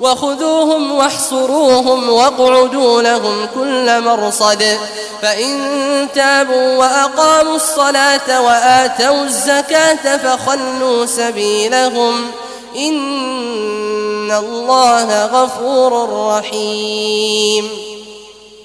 وخذوهم واحصروهم واقعدوا لهم كل مرصد. فإن تابوا وأقاموا الصلاة وآتوا الزكاة فخلوا سبيلهم. إن الله غفور رحيم.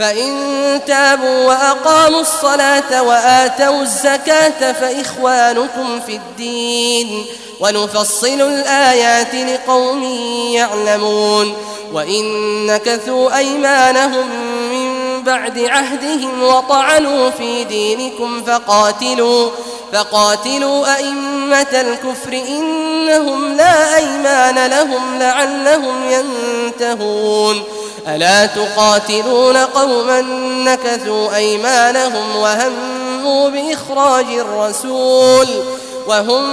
فإن تابوا وأقاموا الصلاة وآتوا الزكاة فإخوانكم في الدين ونفصل الآيات لقوم يعلمون وإن نكثوا أيمانهم من بعد عهدهم وطعنوا في دينكم فقاتلوا فقاتلوا أئمة الكفر إنهم لا أيمان لهم لعلهم ينتهون ألا تقاتلون قوما نكثوا أيمانهم وهموا بإخراج الرسول وهم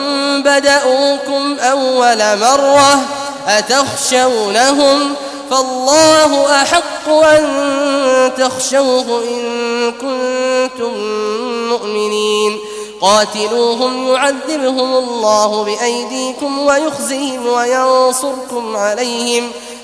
بدأوكم أول مرة أتخشونهم فالله أحق أن تخشوه إن كنتم مؤمنين قاتلوهم يعذبهم الله بأيديكم ويخزيهم وينصركم عليهم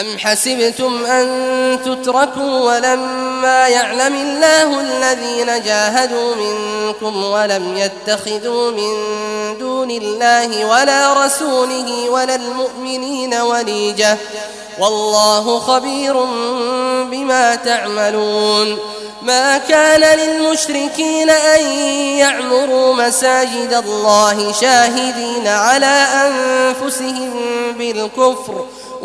أم حسبتم أن تتركوا ولما يعلم الله الذين جاهدوا منكم ولم يتخذوا من دون الله ولا رسوله ولا المؤمنين وليجة والله خبير بما تعملون ما كان للمشركين أن يعمروا مساجد الله شاهدين على أنفسهم بالكفر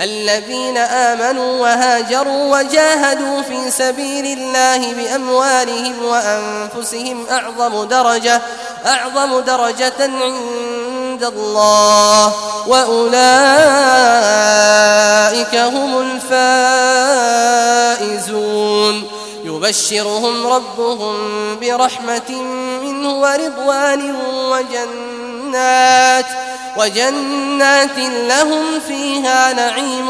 الذين آمنوا وهاجروا وجاهدوا في سبيل الله بأموالهم وأنفسهم أعظم درجة أعظم درجة عند الله وأولئك هم الفائزون. يبشرهم ربهم برحمة منه ورضوان وجنات. وجنات لهم فيها نعيم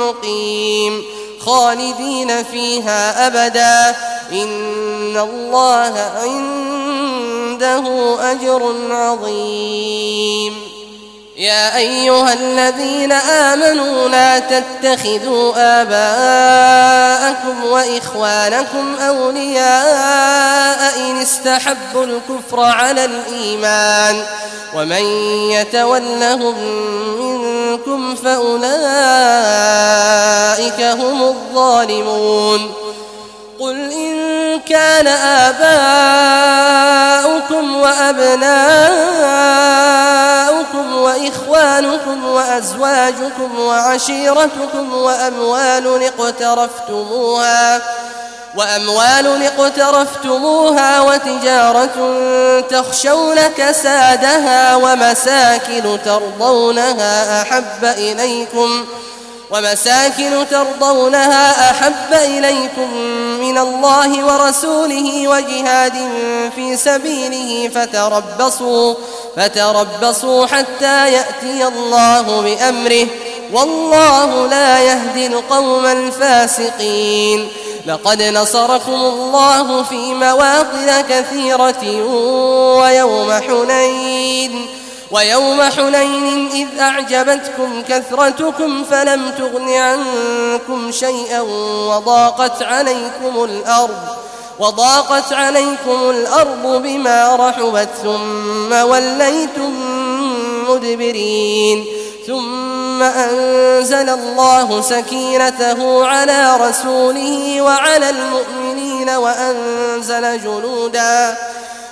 مقيم خالدين فيها أبدا. إن الله عنده أجر عظيم. يا أيها الذين آمنوا لا تتخذوا آباءكم وإخوانكم أولياء إن استحبوا الكفر على الإيمان ومن يتولهم منكم فأولئك هم الظالمون قل إن كان آباؤكم وأبناؤكم وإخوانكم وأزواجكم وعشيرتكم وأموال اقترفتموها وأموال اقترفتموها وتجارة تخشون كسادها ومساكن ترضونها أحب إليكم ومساكن ترضونها أحب إليكم من الله ورسوله وجهاد في سبيله فتربصوا فتربصوا حتى يأتي الله بأمره. والله لا يهدي القوم الفاسقين. لقد نصركم الله في مواطن كثيرة ويوم حنين. ويوم حنين إذ أعجبتكم كثرتكم فلم تغن عنكم شيئا وضاقت عليكم الأرض وضاقت عليكم الأرض بما رحبت ثم وليتم مدبرين ثم أنزل الله سكينته على رسوله وعلى المؤمنين وأنزل جنوداً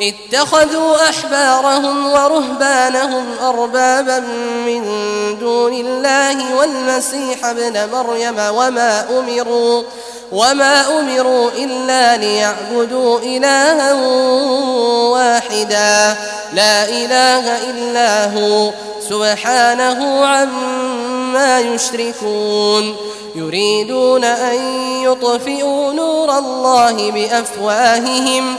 اتخذوا أحبارهم ورهبانهم أربابا من دون الله والمسيح ابن مريم وما أمروا وما أمروا إلا ليعبدوا إلها واحدا. لا إله إلا هو. سبحانه عما يشركون. يريدون أن يطفئوا نور الله بأفواههم.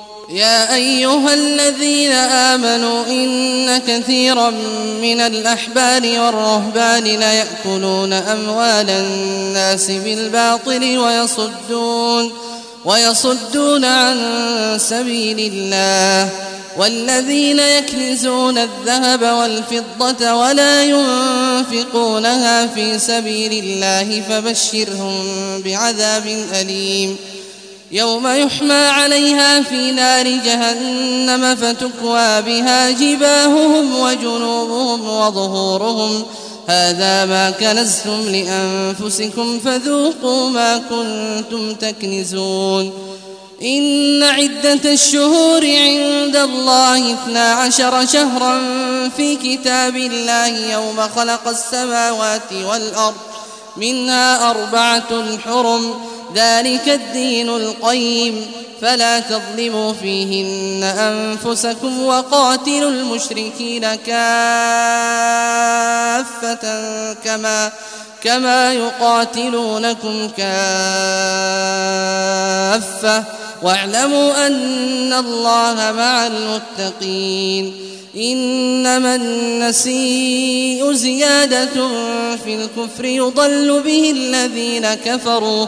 يا أيها الذين آمنوا إن كثيرا من الأحبار والرهبان ليأكلون أموال الناس بالباطل ويصدون ويصدون عن سبيل الله. والذين يكنزون الذهب والفضة ولا ينفقونها في سبيل الله فبشرهم بعذاب أليم. يوم يحمى عليها في نار جهنم فتكوى بها جباههم وجنوبهم وظهورهم. هذا ما كنزتم لأنفسكم فذوقوا ما كنتم تكنزون. إن عدة الشهور عند الله اثنا عشر شهرا في كتاب الله يوم خلق السماوات والأرض منها أربعة حرم. ذلك الدين القيم. فلا تظلموا فيهن أنفسكم وقاتلوا المشركين كافة كما كما يقاتلونكم كافة. واعلموا أن الله مع المتقين. إنما النسيء زيادة في الكفر يضل به الذين كفروا.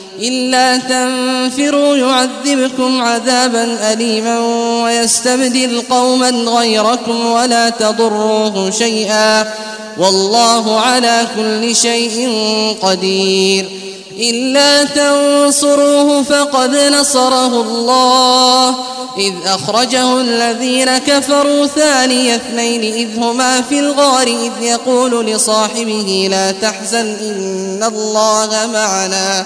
إلا تنفروا يعذبكم عذابا أليما ويستبدل قوما غيركم ولا تضروه شيئا والله على كل شيء قدير إلا تنصروه فقد نصره الله إذ أخرجه الذين كفروا ثاني اثنين إذ هما في الغار إذ يقول لصاحبه لا تحزن إن الله معنا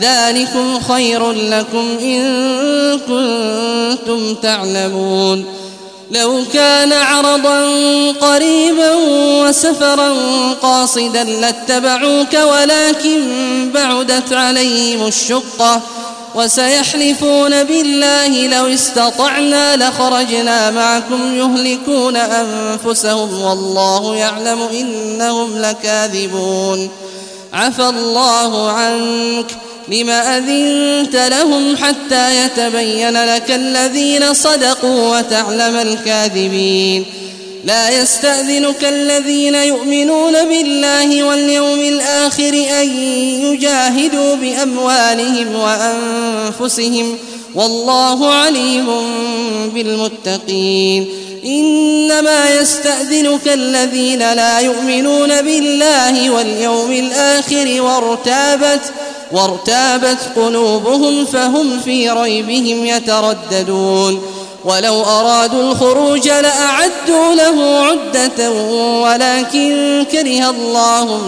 ذلكم خير لكم إن كنتم تعلمون. لو كان عرضا قريبا وسفرا قاصدا لاتبعوك ولكن بعدت عليهم الشقة وسيحلفون بالله لو استطعنا لخرجنا معكم يهلكون أنفسهم والله يعلم إنهم لكاذبون. عفى الله عنك. لم أذنت لهم حتى يتبين لك الذين صدقوا وتعلم الكاذبين. لا يستأذنك الذين يؤمنون بالله واليوم الآخر أن يجاهدوا بأموالهم وأنفسهم والله عليم بالمتقين. إنما يستأذنك الذين لا يؤمنون بالله واليوم الآخر وارتابت وارتابت قلوبهم فهم في ريبهم يترددون. ولو أرادوا الخروج لأعدوا له عدة ولكن كره الله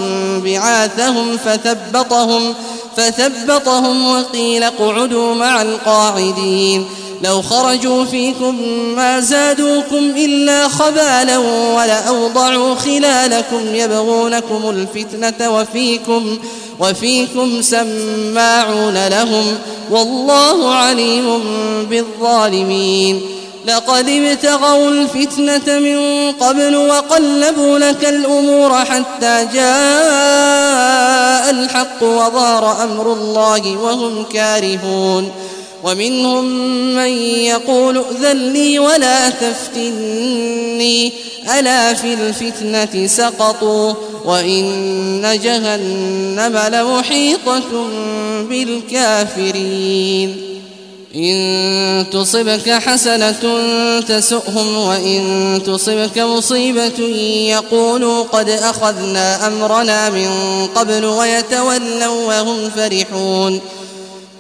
بعاثهم فثبطهم فثبطهم وقيل اقعدوا مع القاعدين. لو خرجوا فيكم ما زادوكم إلا خبالا ولأوضعوا خلالكم يبغونكم الفتنة وفيكم وفيكم سماعون لهم والله عليم بالظالمين لقد ابتغوا الفتنة من قبل وقلبوا لك الأمور حتى جاء الحق وظهر أمر الله وهم كارهون ومنهم من يقول ائذن لي ولا تفتني. ألا في الفتنة سقطوا وإن جهنم لمحيطة بالكافرين. إن تصبك حسنة تسؤهم وإن تصبك مصيبة يقولوا قد أخذنا أمرنا من قبل ويتولوا وهم فرحون.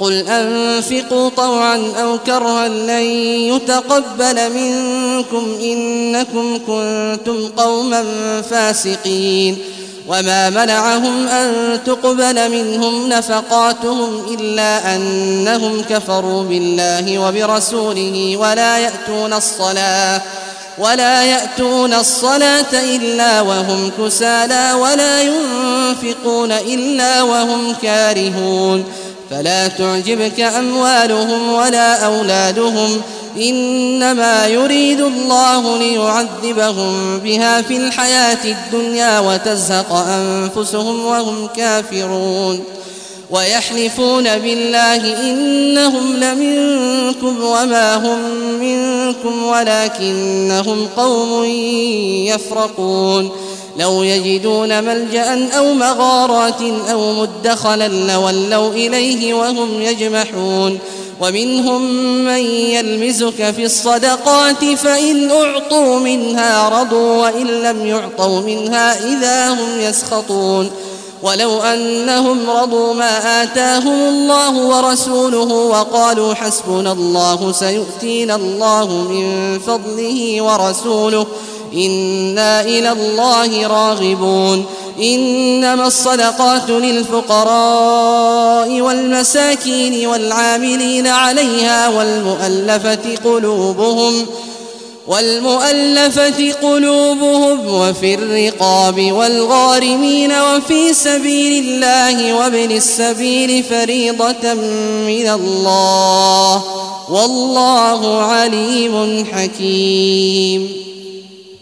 قل أنفقوا طوعا أو كرها لن يتقبل منكم إنكم كنتم قوما فاسقين وما منعهم أن تقبل منهم نفقاتهم إلا أنهم كفروا بالله وبرسوله ولا يأتون الصلاة ولا يأتون الصلاة إلا وهم كسالى ولا ينفقون إلا وهم كارهون فلا تعجبك أموالهم ولا أولادهم إنما يريد الله ليعذبهم بها في الحياة الدنيا وتزهق أنفسهم وهم كافرون ويحلفون بالله إنهم لمنكم وما هم منكم ولكنهم قوم يفرقون لو يجدون ملجأ أو مغارات أو مدخلا لولوا إليه وهم يجمحون. ومنهم من يلمزك في الصدقات فإن أعطوا منها رضوا وإن لم يعطوا منها إذا هم يسخطون. ولو أنهم رضوا ما آتاهم الله ورسوله وقالوا حسبنا الله سيؤتينا الله من فضله ورسوله إنا إلى الله راغبون. إنما الصدقات للفقراء والمساكين والعاملين عليها والمؤلفة قلوبهم والمؤلفة قلوبهم وفي الرقاب والغارمين وفي سبيل الله وابن السبيل فريضة من الله. والله عليم حكيم.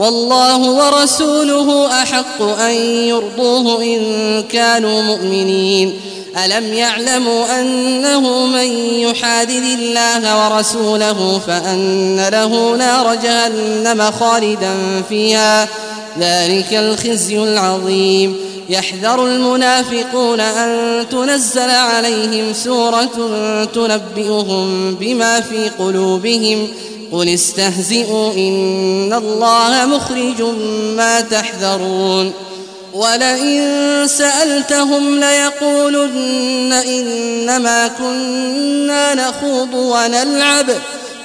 والله ورسوله أحق أن يرضوه إن كانوا مؤمنين. ألم يعلموا أنه من يحادد الله ورسوله فأن له نار جهنم خالدا فيها؟ ذلك الخزي العظيم. يحذر المنافقون أن تنزل عليهم سورة تنبئهم بما في قلوبهم. قل استهزئوا إن الله مخرج ما تحذرون. ولئن سألتهم ليقولن إنما كنا نخوض ونلعب.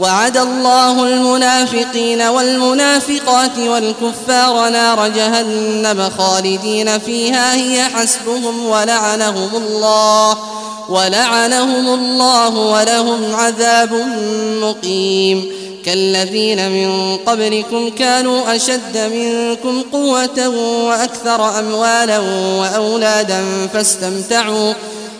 وعد الله المنافقين والمنافقات والكفار نار جهنم خالدين فيها هي حسبهم ولعنهم الله ولعنهم الله ولهم عذاب مقيم. كالذين من قبلكم كانوا أشد منكم قوة وأكثر أموالا وأولادا فاستمتعوا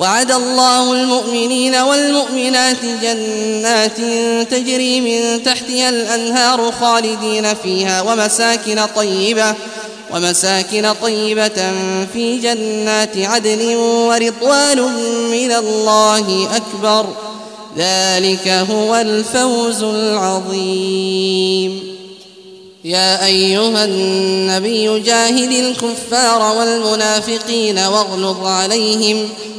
وعد الله المؤمنين والمؤمنات جنات تجري من تحتها الأنهار خالدين فيها ومساكن طيبة ومساكن طيبة في جنات عدن ورضوان من الله أكبر. ذلك هو الفوز العظيم. يا أيها النبي جاهد الكفار والمنافقين واغلظ عليهم.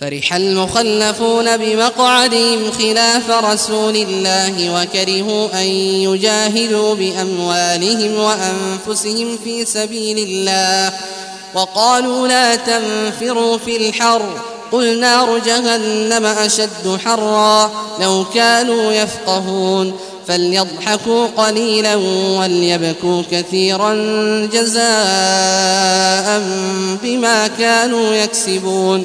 فرح المخلفون بمقعدهم خلاف رسول الله وكرهوا أن يجاهدوا بأموالهم وأنفسهم في سبيل الله وقالوا لا تنفروا في الحر قل نار جهنم أشد حرا لو كانوا يفقهون فليضحكوا قليلا وليبكوا كثيرا جزاء بما كانوا يكسبون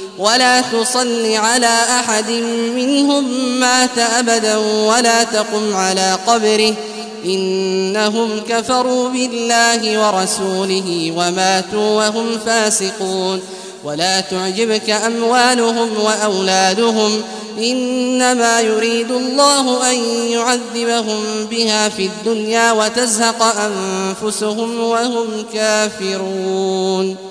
ولا تصل على أحد منهم مات أبدا ولا تقم على قبره. إنهم كفروا بالله ورسوله وماتوا وهم فاسقون. ولا تعجبك أموالهم وأولادهم. إنما يريد الله أن يعذبهم بها في الدنيا وتزهق أنفسهم وهم كافرون.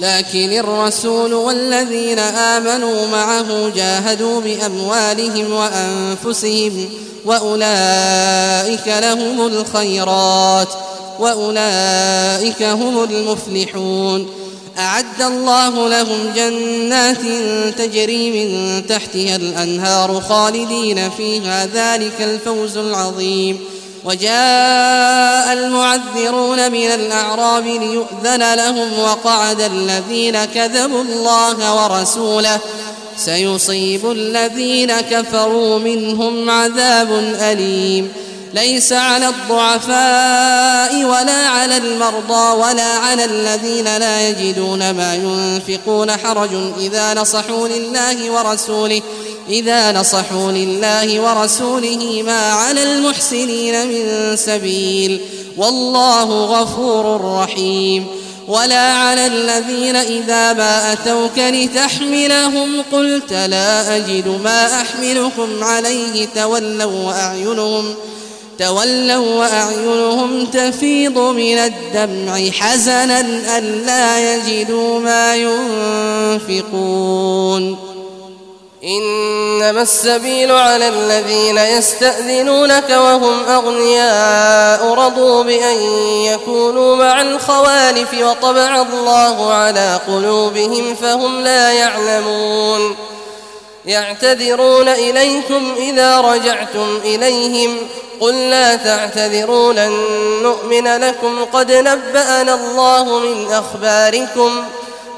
لكن الرسول والذين آمنوا معه جاهدوا بأموالهم وأنفسهم وأولئك لهم الخيرات وأولئك هم المفلحون أعد الله لهم جنات تجري من تحتها الأنهار خالدين فيها ذلك الفوز العظيم وجاء المعذرون من الأعراب ليؤذن لهم وقعد الذين كذبوا الله ورسوله. سيصيب الذين كفروا منهم عذاب أليم. ليس على الضعفاء ولا على المرضى ولا على الذين لا يجدون ما ينفقون حرج إذا نصحوا لله ورسوله. إذا نصحوا لله ورسوله ما على المحسنين من سبيل والله غفور رحيم ولا على الذين إذا ما أتوك لتحملهم قلت لا أجد ما أحملكم عليه تولوا وأعينهم تولوا وأعينهم تفيض من الدمع حزنا ألا يجدوا ما ينفقون إنما السبيل على الذين يستأذنونك وهم أغنياء رضوا بأن يكونوا مع الخوالف وطبع الله على قلوبهم فهم لا يعلمون. يعتذرون إليكم إذا رجعتم إليهم. قل لا تعتذروا لن نؤمن لكم. قد نبأنا الله من أخباركم.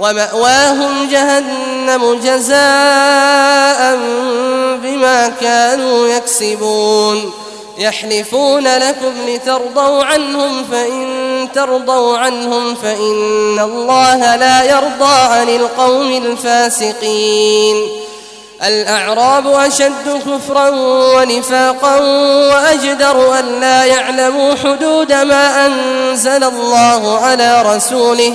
ومأواهم جهنم جزاء بما كانوا يكسبون. يحلفون لكم لترضوا عنهم فإن ترضوا عنهم فإن الله لا يرضى عن القوم الفاسقين. الأعراب أشد كفرا ونفاقا وأجدر أن لا يعلموا حدود ما أنزل الله على رسوله.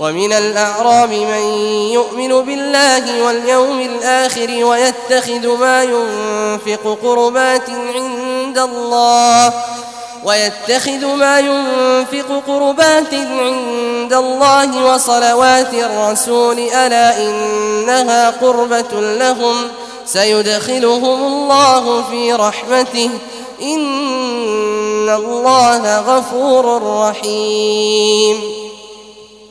ومن الأعراب من يؤمن بالله واليوم الآخر ويتخذ ما ينفق قربات عند الله ويتخذ ما ينفق قربات عند الله وصلوات الرسول ألا إنها قربة لهم سيدخلهم الله في رحمته إن الله غفور رحيم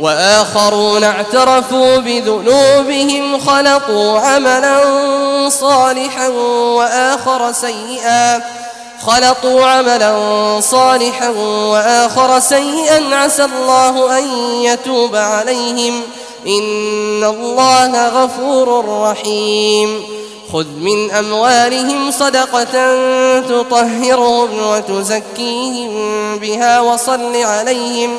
وآخرون اعترفوا بذنوبهم خلطوا عملا صالحا وآخر سيئا خلطوا عملا صالحا وآخر سيئا. عسى الله أن يتوب عليهم. إن الله غفور رحيم. خذ من أموالهم صدقة تطهرهم وتزكيهم بها وصل عليهم.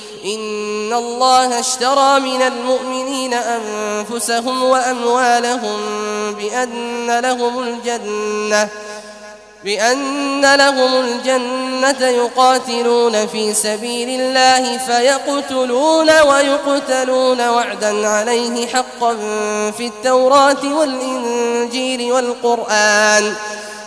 إن الله اشترى من المؤمنين أنفسهم وأموالهم بأن لهم الجنة بأن لهم الجنة يقاتلون في سبيل الله فيقتلون ويقتلون وعدا عليه حقا في التوراة والإنجيل والقرآن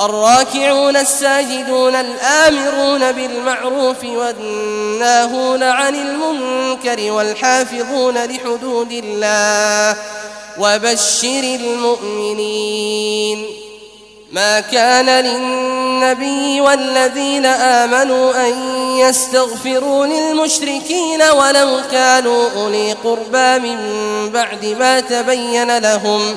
الراكعون الساجدون الآمرون بالمعروف والناهون عن المنكر والحافظون لحدود الله وبشر المؤمنين. ما كان للنبي والذين آمنوا أن يستغفروا للمشركين ولو كانوا أولي قربى من بعد ما تبين لهم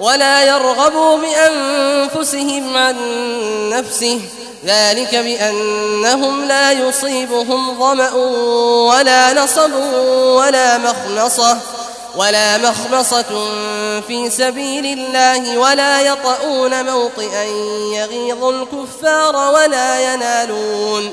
ولا يرغبوا بأنفسهم عن نفسه. ذلك بأنهم لا يصيبهم ظمأ ولا نصب ولا مخنصة ولا مخمصة في سبيل الله ولا يطؤون موطئا يغيظ الكفار ولا ينالون.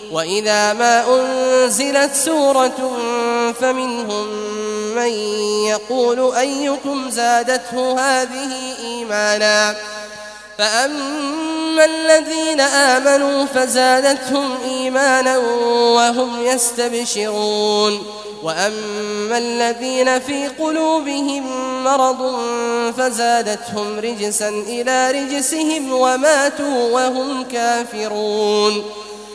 وإذا ما أنزلت سورة فمنهم من يقول أيكم زادته هذه إيمانا فأما الذين آمنوا فزادتهم إيمانا وهم يستبشرون وأما الذين في قلوبهم مرض فزادتهم رجسا إلى رجسهم وماتوا وهم كافرون